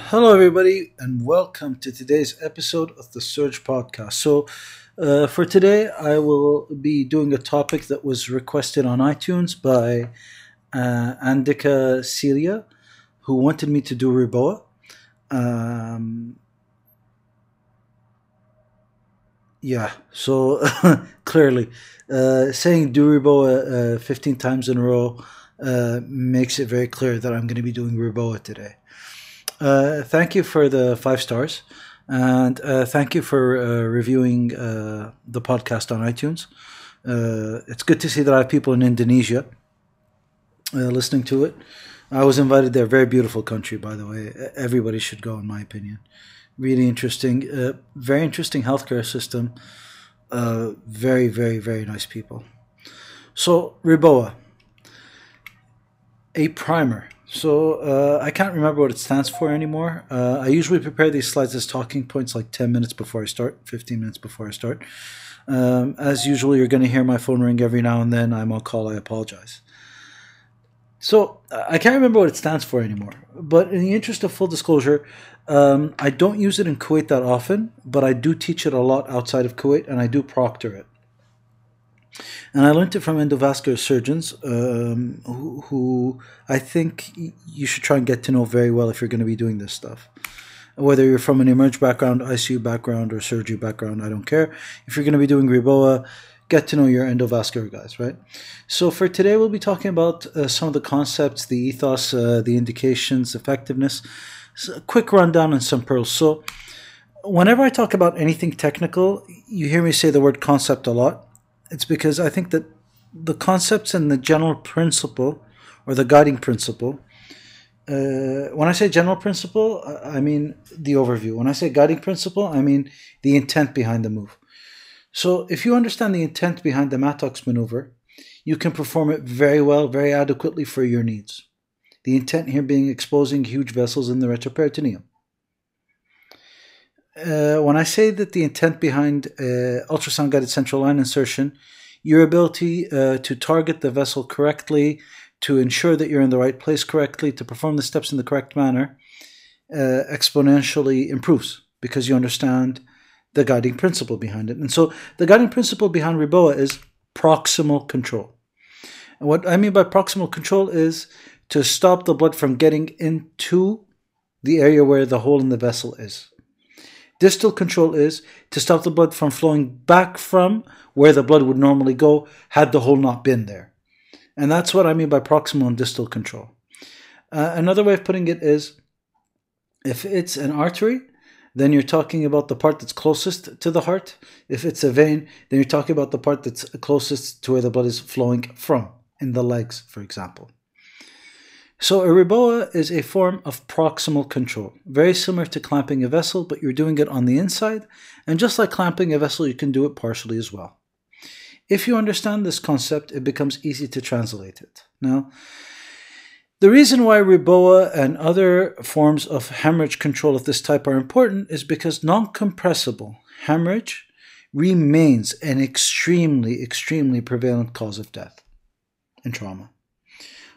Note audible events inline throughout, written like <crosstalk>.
Hello, everybody, and welcome to today's episode of the Surge Podcast. So, uh, for today, I will be doing a topic that was requested on iTunes by uh, Andika Celia, who wanted me to do REBOA. Um, yeah, so <laughs> clearly, uh, saying do uh, 15 times in a row uh, makes it very clear that I'm going to be doing REBOA today. Uh, thank you for the five stars, and uh, thank you for uh, reviewing uh, the podcast on iTunes. Uh, it's good to see that I have people in Indonesia uh, listening to it. I was invited there. Very beautiful country, by the way. Everybody should go, in my opinion. Really interesting. very interesting healthcare system. very, very, very nice people. So, REBOA, a primer so uh, I can't remember what it stands for anymore. Uh, I usually prepare these slides as talking points like 10 minutes before I start, 15 minutes before I start. Um, as usual, you're going to hear my phone ring every now and then. I'm on call. I apologize. So I can't remember what it stands for anymore. But in the interest of full disclosure, um, I don't use it in Kuwait that often, but I do teach it a lot outside of Kuwait and I do proctor it. And I learned it from endovascular surgeons um, who, who, I think you should try and get to know very well if you're going to be doing this stuff. Whether you're from an emerge background, ICU background, or surgery background, I don't care. If you're going to be doing REBOA, get to know your endovascular guys, right? So for today, we'll be talking about uh, some of the concepts, the ethos, uh, the indications, effectiveness. So a quick rundown on some pearls. So whenever I talk about anything technical, you hear me say the word concept a lot it's because I think that the concepts and the general principle or the guiding principle. Uh, when I say general principle, I mean the overview. When I say guiding principle, I mean the intent behind the move. So if you understand the intent behind the Mattox maneuver, you can perform it very well, very adequately for your needs. The intent here being exposing huge vessels in the retroperitoneum. Uh, when I say that the intent behind uh, ultrasound guided central line insertion, your ability uh, to target the vessel correctly, to ensure that you're in the right place correctly, to perform the steps in the correct manner, uh, exponentially improves because you understand the guiding principle behind it. And so the guiding principle behind REBOA is proximal control. And what I mean by proximal control is to stop the blood from getting into the area where the hole in the vessel is. Distal control is to stop the blood from flowing back from where the blood would normally go had the hole not been there. And that's what I mean by proximal and distal control. Uh, another way of putting it is if it's an artery, then you're talking about the part that's closest to the heart. If it's a vein, then you're talking about the part that's closest to where the blood is flowing from, in the legs, for example. So a REBOA is a form of proximal control, very similar to clamping a vessel, but you're doing it on the inside, and just like clamping a vessel, you can do it partially as well. If you understand this concept, it becomes easy to translate it. Now, the reason why REBOA and other forms of hemorrhage control of this type are important is because non-compressible hemorrhage remains an extremely, extremely prevalent cause of death and trauma.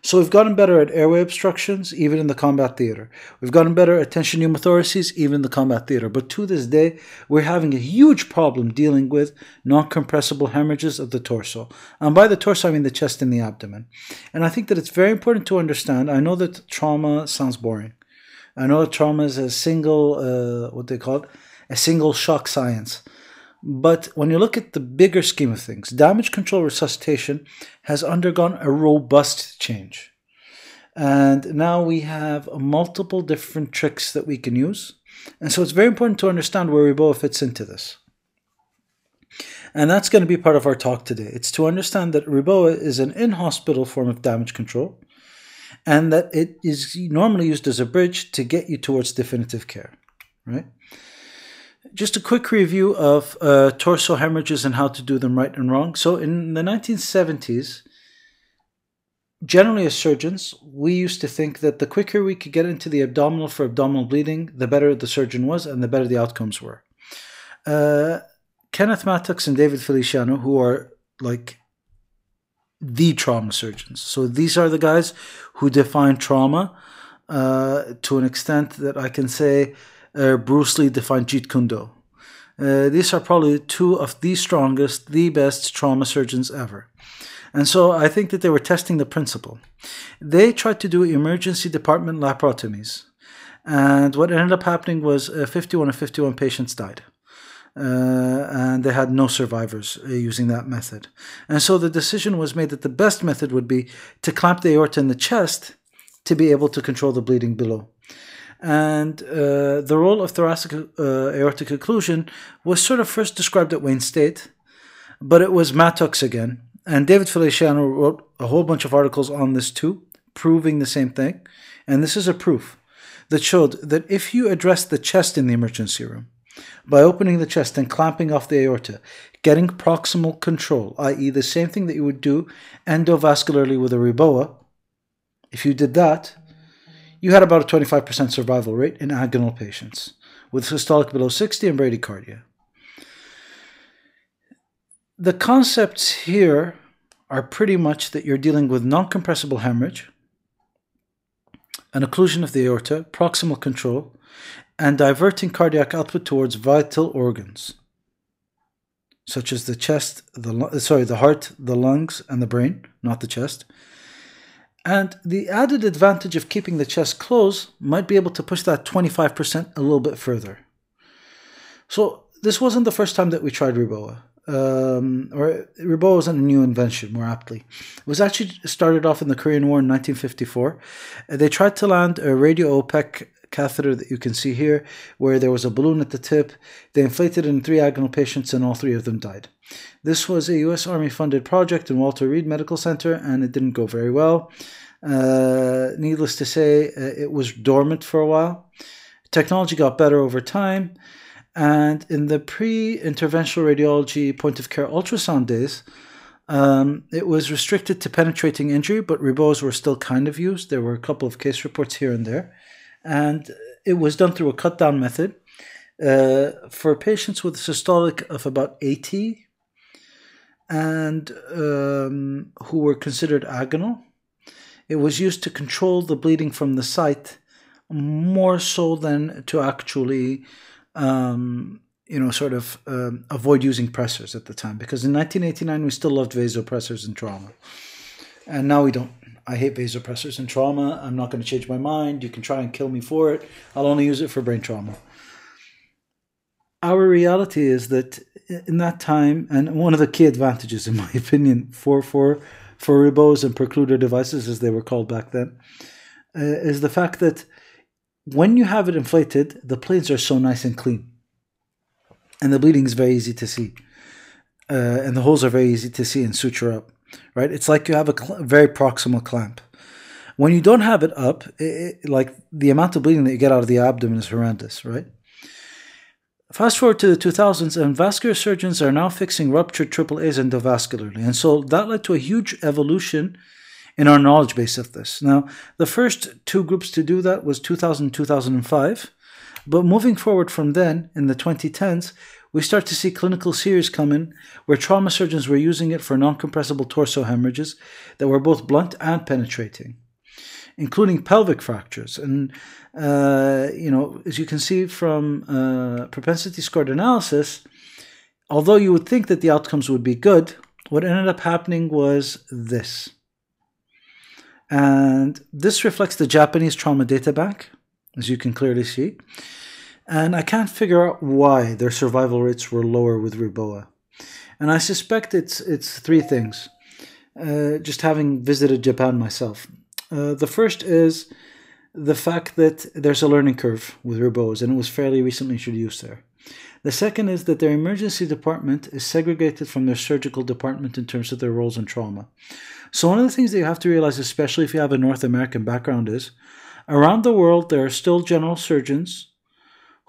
So we've gotten better at airway obstructions, even in the combat theater. We've gotten better at tension pneumothoraces, even in the combat theater. But to this day, we're having a huge problem dealing with non-compressible hemorrhages of the torso. And by the torso, I mean the chest and the abdomen. And I think that it's very important to understand. I know that trauma sounds boring. I know that trauma is a single, uh, what they call it, a single shock science. But when you look at the bigger scheme of things, damage control resuscitation has undergone a robust change. And now we have multiple different tricks that we can use. And so it's very important to understand where REBOA fits into this. And that's going to be part of our talk today. It's to understand that REBOA is an in hospital form of damage control and that it is normally used as a bridge to get you towards definitive care, right? Just a quick review of uh, torso hemorrhages and how to do them right and wrong. So, in the 1970s, generally as surgeons, we used to think that the quicker we could get into the abdominal for abdominal bleeding, the better the surgeon was and the better the outcomes were. Uh, Kenneth Mattox and David Feliciano, who are like the trauma surgeons. So these are the guys who define trauma uh, to an extent that I can say uh, Bruce Lee defined Jeet Kune Do. Uh, these are probably two of the strongest, the best trauma surgeons ever. And so I think that they were testing the principle. They tried to do emergency department laparotomies. And what ended up happening was uh, 51 of 51 patients died. Uh, and they had no survivors uh, using that method. And so the decision was made that the best method would be to clamp the aorta in the chest to be able to control the bleeding below. And uh, the role of thoracic uh, aortic occlusion was sort of first described at Wayne State, but it was Mattox again. And David Feliciano wrote a whole bunch of articles on this too, proving the same thing. And this is a proof that showed that if you address the chest in the emergency room by opening the chest and clamping off the aorta, getting proximal control, i.e., the same thing that you would do endovascularly with a Reboa, if you did that, you had about a 25% survival rate in agonal patients with systolic below 60 and bradycardia. The concepts here are pretty much that you're dealing with non compressible hemorrhage, an occlusion of the aorta, proximal control, and diverting cardiac output towards vital organs, such as the chest, the sorry, the heart, the lungs, and the brain, not the chest, and the added advantage of keeping the chest closed might be able to push that 25% a little bit further. So this wasn't the first time that we tried Reboa. Um, or Reboa wasn't a new invention, more aptly. It was actually started off in the Korean War in 1954. They tried to land a radiopaque catheter that you can see here, where there was a balloon at the tip. They inflated in three agonal patients, and all three of them died. This was a U.S. Army funded project in Walter Reed Medical Center, and it didn't go very well. Uh, needless to say, uh, it was dormant for a while. Technology got better over time, and in the pre interventional radiology point of care ultrasound days, um, it was restricted to penetrating injury, but Reboas were still kind of used. There were a couple of case reports here and there and it was done through a cut down method. Uh, for patients with a systolic of about 80 and um, who were considered agonal, it was used to control the bleeding from the site more so than to actually, um, you know, sort of um, avoid using pressors at the time. Because in 1989, we still loved vasopressors in trauma. And now we don't. I hate vasopressors and trauma. I'm not going to change my mind. You can try and kill me for it. I'll only use it for brain trauma. Our reality is that in that time, and one of the key advantages, in my <laughs> opinion, for for for REBOAs and precluder devices, as they were called back then, uh, is the fact that when you have it inflated, the planes are so nice and clean, and the bleeding is very easy to see, uh, and the holes are very easy to see and suture up right? It's like you have a very proximal clamp. When you don't have it up, it, it, like the amount of bleeding that you get out of the abdomen is horrendous, right? Fast forward to the 2000s, and vascular surgeons are now fixing ruptured AAAs endovascularly. And so that led to a huge evolution in our knowledge base of this. Now, the first two groups to do that was 2000 2005. But moving forward from then, in the 2010s, we start to see clinical series come in where trauma surgeons were using it for non compressible torso hemorrhages that were both blunt and penetrating, including pelvic fractures. And, uh, you know, as you can see from uh, propensity scored analysis, although you would think that the outcomes would be good, what ended up happening was this. And this reflects the Japanese Trauma Data Bank, as you can clearly see and I can't figure out why their survival rates were lower with Reboa. And I suspect it's it's three things. Uh, just having visited Japan myself, uh, the first is the fact that there's a learning curve with Reboas, and it was fairly recently introduced there. The second is that their emergency department is segregated from their surgical department in terms of their roles in trauma. So, one of the things that you have to realize, especially if you have a North American background, is around the world there are still general surgeons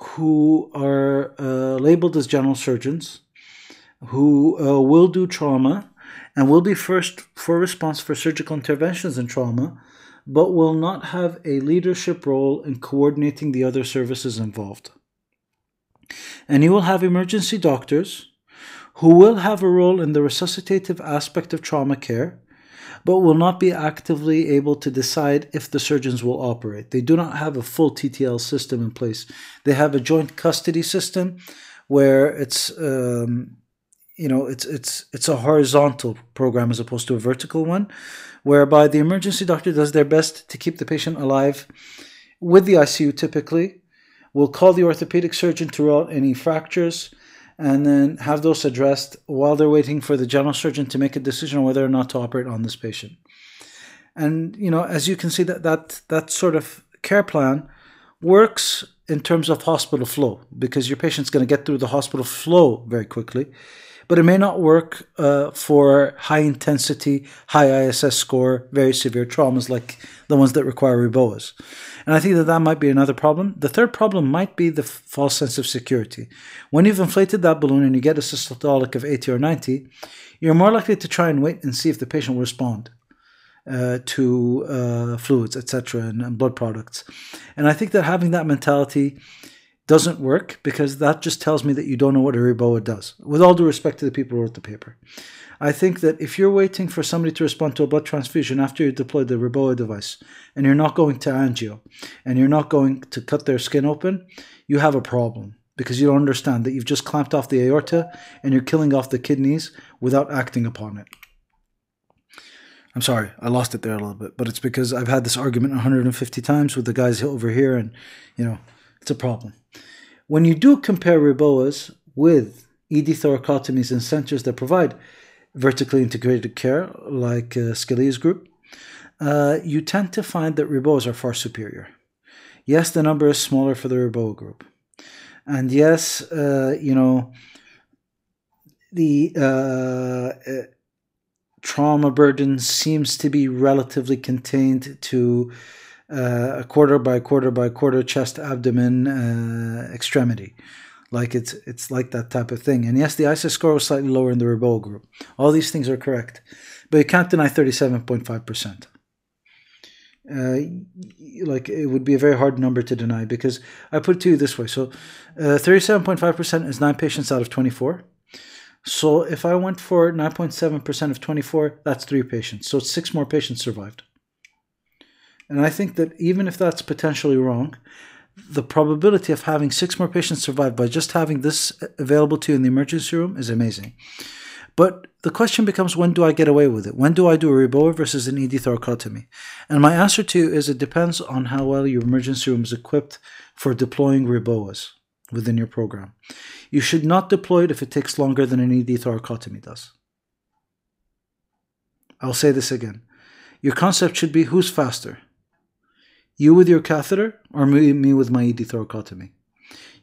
who are uh, labeled as general surgeons, who uh, will do trauma and will be first for response for surgical interventions in trauma, but will not have a leadership role in coordinating the other services involved. And you will have emergency doctors who will have a role in the resuscitative aspect of trauma care but will not be actively able to decide if the surgeons will operate. They do not have a full TTL system in place. They have a joint custody system where it's um, you know it's it's it's a horizontal program as opposed to a vertical one, whereby the emergency doctor does their best to keep the patient alive with the ICU typically. Will call the orthopedic surgeon to rule out any fractures and then have those addressed while they're waiting for the general surgeon to make a decision on whether or not to operate on this patient. And you know, as you can see, that that that sort of care plan works in terms of hospital flow because your patient's going to get through the hospital flow very quickly, but it may not work uh, for high intensity, high ISS score, very severe traumas like the ones that require REBOAs. And I think that that might be another problem. The third problem might be the false sense of security. When you've inflated that balloon and you get a systolic of 80 or 90, you're more likely to try and wait and see if the patient will respond. Uh, to uh, fluids, etc., and, and, blood products. And I think that having that mentality doesn't work because that just tells me that you don't know what a REBOA does. With all due respect to the people who wrote the paper, I think that if you're waiting for somebody to respond to a blood transfusion after you deploy the REBOA device, and you're not going to angio, and you're not going to cut their skin open, you have a problem because you don't understand that you've just clamped off the aorta and you're killing off the kidneys without acting upon it. I'm sorry, I lost it there a little bit, but it's because I've had this argument 150 times with the guys over here, and you know, it's a problem. When you do compare REBOAs with ED thoracotomies centers that provide vertically integrated care, like uh, Scalea's group, uh, you tend to find that REBOAs are far superior. Yes, the number is smaller for the REBOA group. And yes, uh, you know, the uh, uh, trauma burden seems to be relatively contained to a quarter by quarter by quarter chest abdomen uh, extremity. Like it's it's like that type of thing. And yes, the ISS score was slightly lower in the REBOA group. All these things are correct, but you can't deny 37.5 percent. Uh, like it would be a very hard number to deny because I put it to you this way. So, 37.5% uh, is nine patients out of 24. So, if I went for 9.7% of 24, that's three patients. So, six more patients survived. And I think that even if that's potentially wrong, the probability of having six more patients survive by just having this available to you in the emergency room is amazing. But the question becomes when do I get away with it? When do I do a REBOA versus an ED thoracotomy? And my answer to you is it depends on how well your emergency room is equipped for deploying REBOAs within your program. You should not deploy it if it takes longer than an ED thoracotomy does. I'll say this again. Your concept should be who's faster, you with your catheter, or me, me with my ED thoracotomy.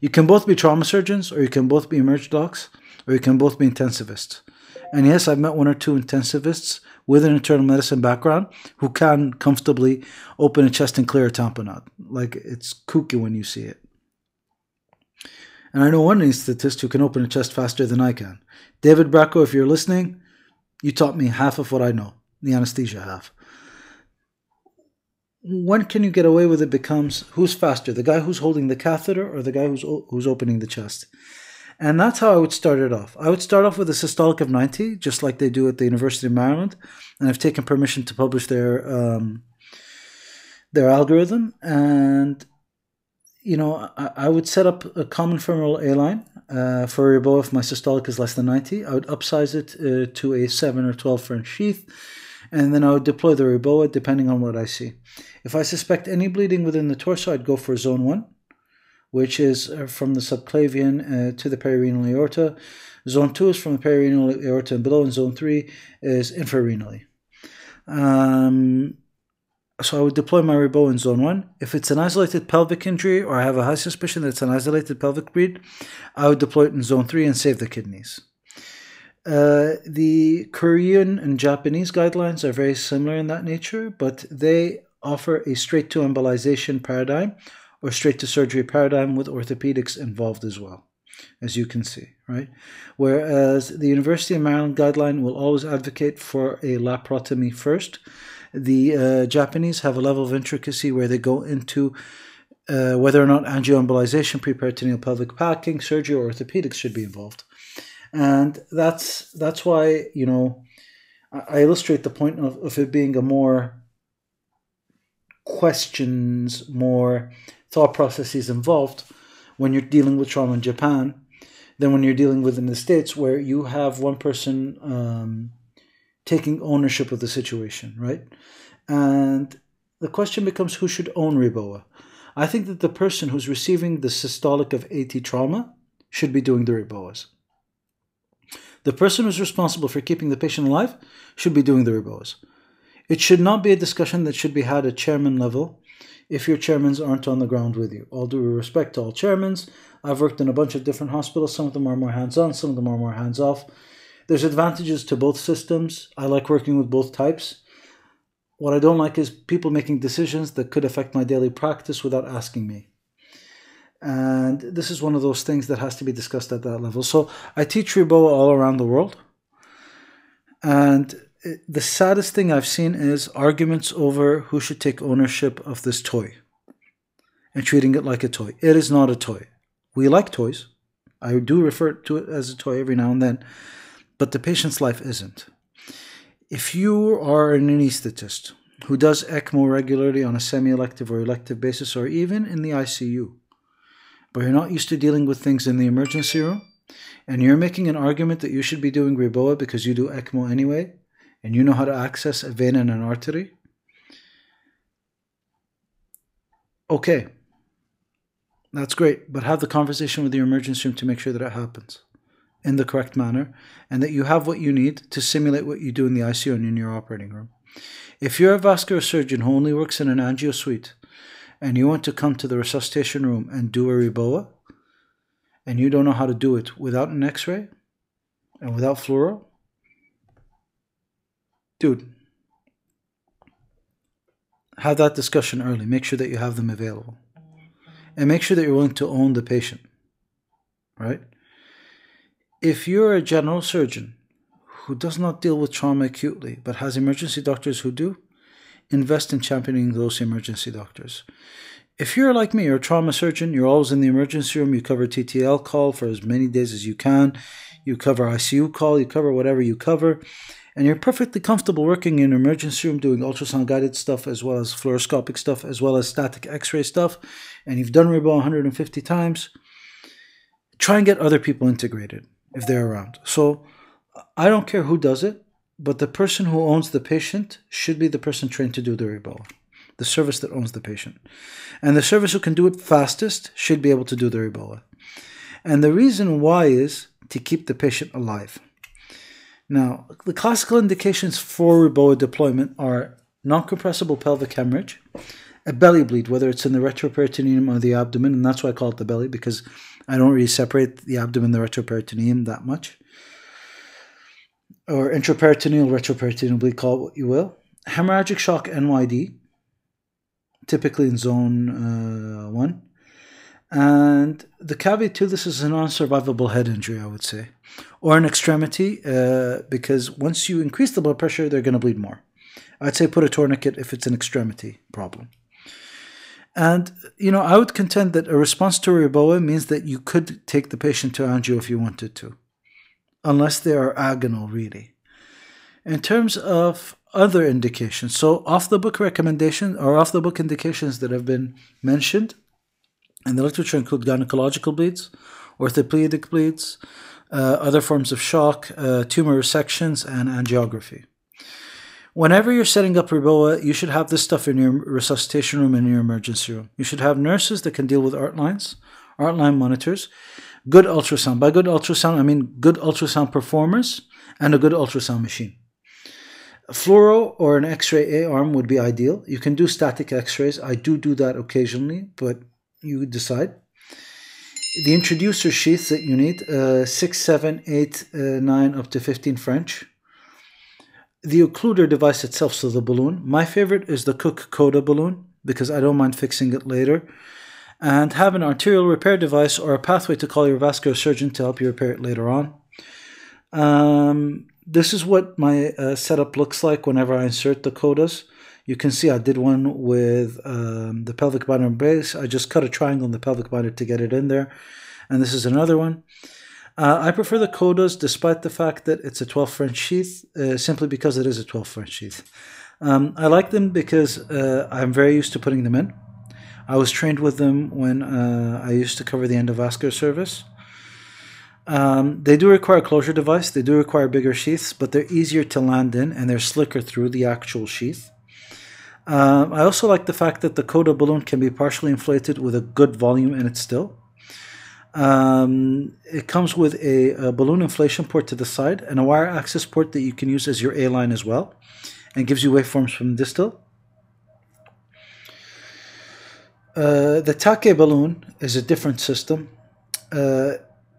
You can both be trauma surgeons, or you can both be emerg docs, or you can both be intensivists. And yes, I've met one or two intensivists with an internal medicine background who can comfortably open a chest and clear a tamponade. Like it's kooky when you see it. And I know one anesthetist who can open a chest faster than I can. David Bracco, if you're listening, you taught me half of what I know, the anesthesia half when can you get away with it becomes who's faster, the guy who's holding the catheter or the guy who's who's opening the chest. And that's how I would start it off. I would start off with a systolic of 90, just like they do at the University of Maryland. And I've taken permission to publish their um, their algorithm. And you know, I, I, would set up a common femoral A line uh, for REBOA if my systolic is less than 90. I would upsize it uh, to a 7 or 12 French sheath and then I would deploy the REBOA depending on what I see. If I suspect any bleeding within the torso, I'd go for zone 1, which is uh, from the subclavian uh, to the perirenal aorta. Zone 2 is from the perirenal aorta and below, and zone 3 is infrarenally. Um, so I would deploy my REBOA in zone 1. If it's an isolated pelvic injury or I have a high suspicion that it's an isolated pelvic bleed, I would deploy it in zone 3 and save the kidneys. Uh, the Korean and Japanese guidelines are very similar in that nature, but they offer a straight to embolization paradigm or straight to surgery paradigm with orthopedics involved as well, as you can see, right? Whereas the University of Maryland guideline will always advocate for a laparotomy first. The uh, Japanese have a level of intricacy where they go into uh, whether or not angioembolization, preperitoneal pelvic packing, surgery, or orthopedics should be involved and that's that's why you know I illustrate the point of, of it being a more questions, more thought processes involved when you're dealing with trauma in Japan than when you're dealing with in the States, where you have one person um, taking ownership of the situation, right? And the question becomes who should own REBOA? I think that the person who's receiving the systolic of AT trauma should be doing the REBOAs. The person who's responsible for keeping the patient alive should be doing the REBOAs. It should not be a discussion that should be had at chairman level if your chairmans aren't on the ground with you. All due respect to all chairmans, I've worked in a bunch of different hospitals. Some of them are more hands on, some of them are more hands off. There's advantages to both systems. I like working with both types. What I don't like is people making decisions that could affect my daily practice without asking me. And this is one of those things that has to be discussed at that level. So I teach REBOA all around the world. And the saddest thing I've seen is arguments over who should take ownership of this toy and treating it like a toy. It is not a toy. We like toys. I do refer to it as a toy every now and then, but the patient's life isn't. If you are an anesthetist who does ECMO regularly on a semi elective or elective basis, or even in the ICU, but you're not used to dealing with things in the emergency room, and you're making an argument that you should be doing REBOA because you do ECMO anyway, and you know how to access a vein and an artery, okay, that's great. But have the conversation with your emergency room to make sure that it happens in the correct manner and that you have what you need to simulate what you do in the ICU and in your operating room. If you're a vascular surgeon who only works in an angio suite and you want to come to the resuscitation room and do a REBOA, and you don't know how to do it without an x ray and without fluoro, dude, have that discussion early. Make sure that you have them available. And make sure that you're willing to own the patient. Right? If you're a general surgeon who does not deal with trauma acutely but has emergency doctors who do, invest in championing those emergency doctors. If you're like me, you're a trauma surgeon, you're always in the emergency room, you cover TTL call for as many days as you can, you cover ICU call, you cover whatever you cover, and you're perfectly comfortable working in an emergency room doing ultrasound guided stuff as well as fluoroscopic stuff as well as static x-ray stuff, and you've done REBOA 150 times, try and get other people integrated if they're around. So I don't care who does it, but the person who owns the patient should be the person trained to do the REBOA, the service that owns the patient. And the service who can do it fastest should be able to do the REBOA. And the reason why is to keep the patient alive. Now, the classical indications for REBOA deployment are non-compressible pelvic hemorrhage, a belly bleed, whether it's in the retroperitoneum or the abdomen, and that's why I call it the belly because I don't really separate the abdomen and the retroperitoneum that much, or intraperitoneal retroperitoneal bleed, call it what you will. Hemorrhagic shock NYD, typically in zone uh, one, and the caveat to this is a non-survivable head injury, I would say, or an extremity, uh, because once you increase the blood pressure, they're going to bleed more. I'd say put a tourniquet if it's an extremity problem. And, you know, I would contend that a response to REBOA means that you could take the patient to angio if you wanted to, unless they are agonal, really. In terms of other indications, so off the book recommendation or off the book indications that have been mentioned in the literature include gynecological bleeds, orthopedic bleeds, uh, other forms of shock, uh, tumor resections, and angiography. Whenever you're setting up REBOA, you should have this stuff in your resuscitation room and in your emergency room. You should have nurses that can deal with art lines, art line monitors, good ultrasound. By good ultrasound, I mean good ultrasound performers and a good ultrasound machine. A fluoro or an X-ray A arm would be ideal. You can do static X-rays. I do do that occasionally, but you decide. The introducer sheath that you need, uh, 6, 7, 8, uh, 9, up to 15 French. The occluder device itself, so the balloon. My favorite is the Cook Coda balloon because I don't mind fixing it later. And have an arterial repair device or a pathway to call your vascular surgeon to help you repair it later on. Um, this is what my uh, setup looks like whenever I insert the codas. You can see I did one with um, the pelvic binder base. I just cut a triangle in the pelvic binder to get it in there. And this is another one. Uh, I prefer the Codas despite the fact that it's a 12 French sheath, uh, simply because it is a 12 French sheath. Um, I like them because uh, I'm very used to putting them in. I was trained with them when uh, I used to cover the endovascular service. Um, they do require a closure device, they do require bigger sheaths, but they're easier to land in and they're slicker through the actual sheath. Um, I also like the fact that the Coda balloon can be partially inflated with a good volume in it still. Um, it comes with a, a, balloon inflation port to the side and a wire access port that you can use as your A line as well, and gives you waveforms from distal. Uh, the Take balloon is a different system. Uh,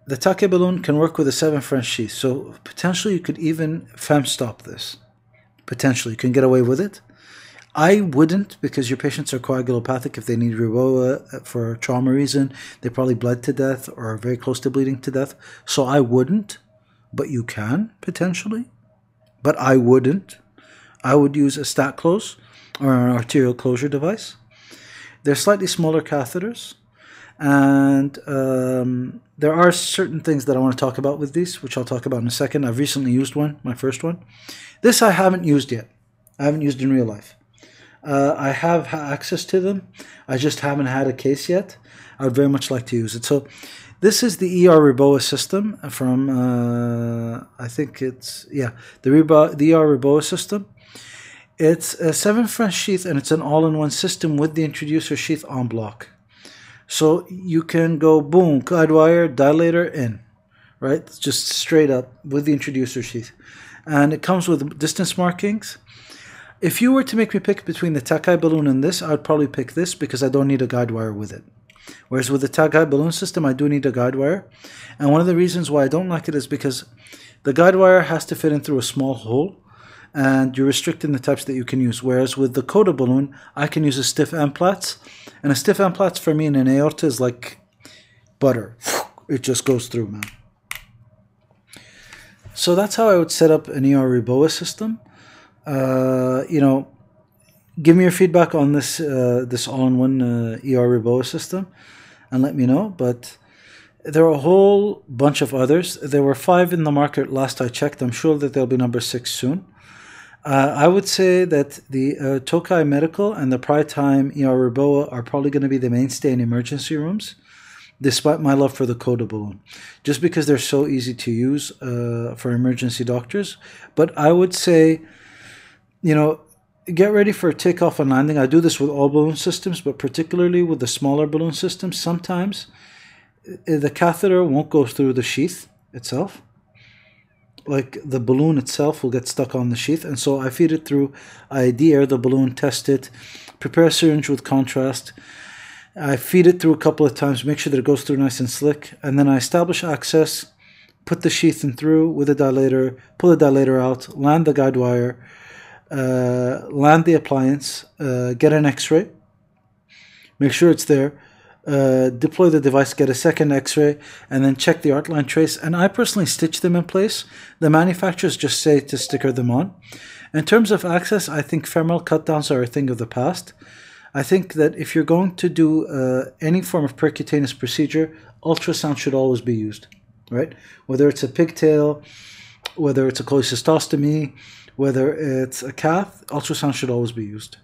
the Take balloon can work with a 7 French sheath, so potentially you could even FemoStop this. Potentially, you can get away with it. I wouldn't because your patients are coagulopathic if they need Reboa uh, for trauma reason. They probably bled to death or are very close to bleeding to death. So I wouldn't, but you can potentially. But I wouldn't. I would use a StarClose or an arterial closure device. They're slightly smaller catheters. And um, there are certain things that I want to talk about with these, which I'll talk about in a second. I've recently used one, my first one. This I haven't used yet. I haven't used in real life. Uh, I have access to them. I just haven't had a case yet. I would very much like to use it. So, this is the ER Reboa system from, uh, I think it's, yeah, the, Rebo- the ER Reboa system. It's a 7 French sheath and it's an all in one system with the introducer sheath on block. So, you can go boom, guide wire, dilator in, right? Just straight up with the introducer sheath. And it comes with distance markings if you were to make me pick between the Tokai balloon and this, I would probably pick this because I don't need a guide wire with it. Whereas with the Tokai balloon system, I do need a guide wire. And one of the reasons why I don't like it is because the guide wire has to fit in through a small hole and you're restricting the types that you can use. Whereas with the Coda balloon, I can use a stiff Amplatz. And a stiff Amplatz for me in an aorta is like butter. It just goes through, man. So that's how I would set up an ER Reboa system. Uh, you know, give me your feedback on this uh, this all-in-one uh, ER Reboa system, and let me know. But there are a whole bunch of others. There were five in the market last I checked. I'm sure that there'll be number six soon. Uh, I would say that the uh, Tokai Medical and the Time ER Reboa are probably going to be the mainstay in emergency rooms, despite my love for the Coda balloon, just because they're so easy to use uh, for emergency doctors. But I would say you know, get ready for takeoff and landing. I do this with all balloon systems, but particularly with the smaller balloon systems, sometimes eh, the catheter won't go through the sheath itself. Like the balloon itself will get stuck on the sheath, and so I feed it through. I de-air the balloon, test it, prepare a syringe with contrast. I feed it through a couple of times, make sure that it goes through nice and slick, and then I establish access, put the sheath in through with a dilator, pull the dilator out, land the guide wire, uh, land the appliance, uh, get an X-ray, make sure it's there, uh, deploy the device, get a second X-ray, and then check the Artline trace. And I personally stitch them in place. The manufacturers just say to sticker them on. In terms of access, I think femoral cutdowns are a thing of the past. I think that if you're going to do uh, any form of percutaneous procedure, ultrasound should always be used, right? Whether it's a pigtail, whether it's a cholecystostomy, whether it's a cath, ultrasound should always be used.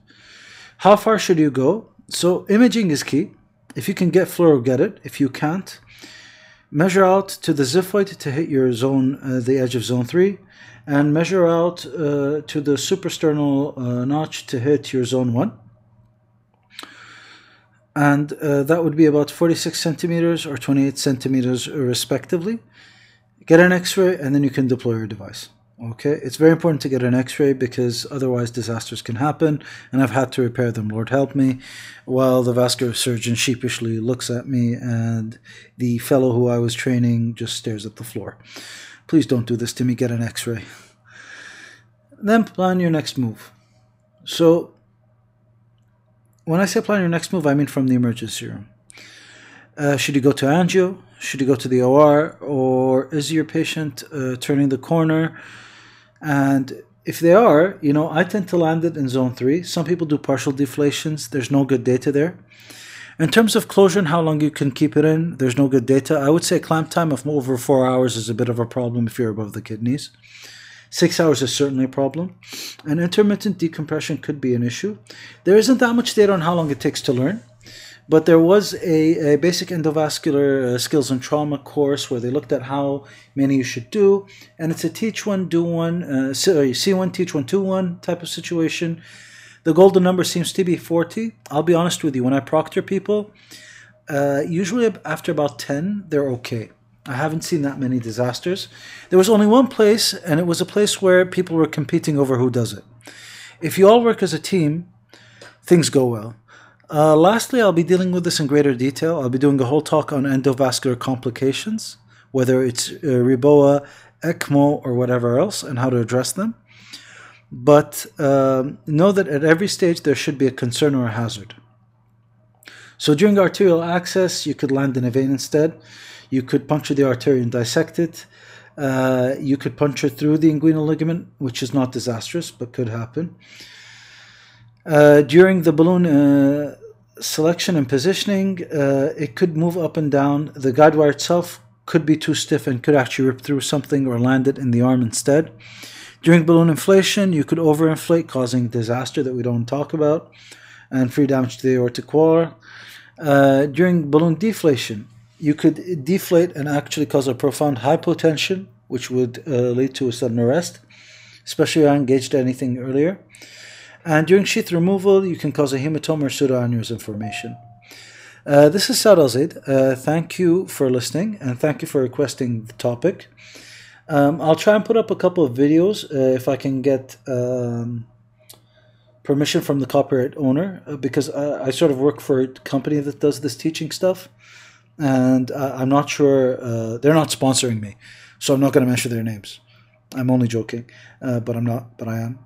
How far should you go? So imaging is key. If you can get fluoro, get it. If you can't, measure out to the xiphoid to hit your zone, uh, the edge of zone three, and measure out uh, to the suprasternal uh, notch to hit your zone one. And uh, that would be about 46 centimeters or 28 centimeters respectively. Get an x-ray and then you can deploy your device. Okay, it's very important to get an x ray because otherwise disasters can happen, and I've had to repair them, Lord help me, while the vascular surgeon sheepishly looks at me and the fellow who I was training just stares at the floor. Please don't do this to me, get an x ray. Then plan your next move. So, when I say plan your next move, I mean from the emergency room. Uh, should you go to angio? Should you go to the OR? Or is your patient uh, turning the corner? And if they are, you know, I tend to land it in zone three. Some people do partial deflations. There's no good data there. In terms of closure and how long you can keep it in, there's no good data. I would say clamp time of over four hours is a bit of a problem if you're above the kidneys. Six hours is certainly a problem. And intermittent decompression could be an issue. There isn't that much data on how long it takes to learn. But there was a, a basic endovascular uh, skills and trauma course where they looked at how many you should do, and it's a teach one, do one, uh, see one, teach one, do one type of situation. The golden number seems to be 40. I'll be honest with you, when I proctor people, uh, usually after about 10, they're okay. I haven't seen that many disasters. There was only one place, and it was a place where people were competing over who does it. If you all work as a team, things go well. Uh, lastly, I'll be dealing with this in greater detail. I'll be doing a whole talk on endovascular complications, whether it's uh, REBOA, ECMO, or whatever else, and how to address them. But um, know that at every stage there should be a concern or a hazard. So during arterial access, you could land in a vein instead. You could puncture the artery and dissect it. Uh, you could puncture through the inguinal ligament, which is not disastrous but could happen. Uh, during the balloon uh, selection and positioning, uh, it could move up and down. The guide wire itself could be too stiff and could actually rip through something or land it in the arm instead. During balloon inflation, you could overinflate, causing disaster that we don't talk about, and free damage to the aortic wall. Uh, during balloon deflation, you could deflate and actually cause a profound hypotension, which would uh, lead to a sudden arrest, especially if I engaged anything earlier. And during sheath removal, you can cause a hematoma or pseudoaneurysm formation. Uh, this is Saad Al-Zaid. Uh, thank you for listening and thank you for requesting the topic. Um, I'll try and put up a couple of videos uh, if I can get um, permission from the copyright owner uh, because I, I, sort of work for a company that does this teaching stuff and uh, I'm not sure, uh, they're not sponsoring me, so I'm not going to mention their names. I'm only joking, but I'm not, but I am.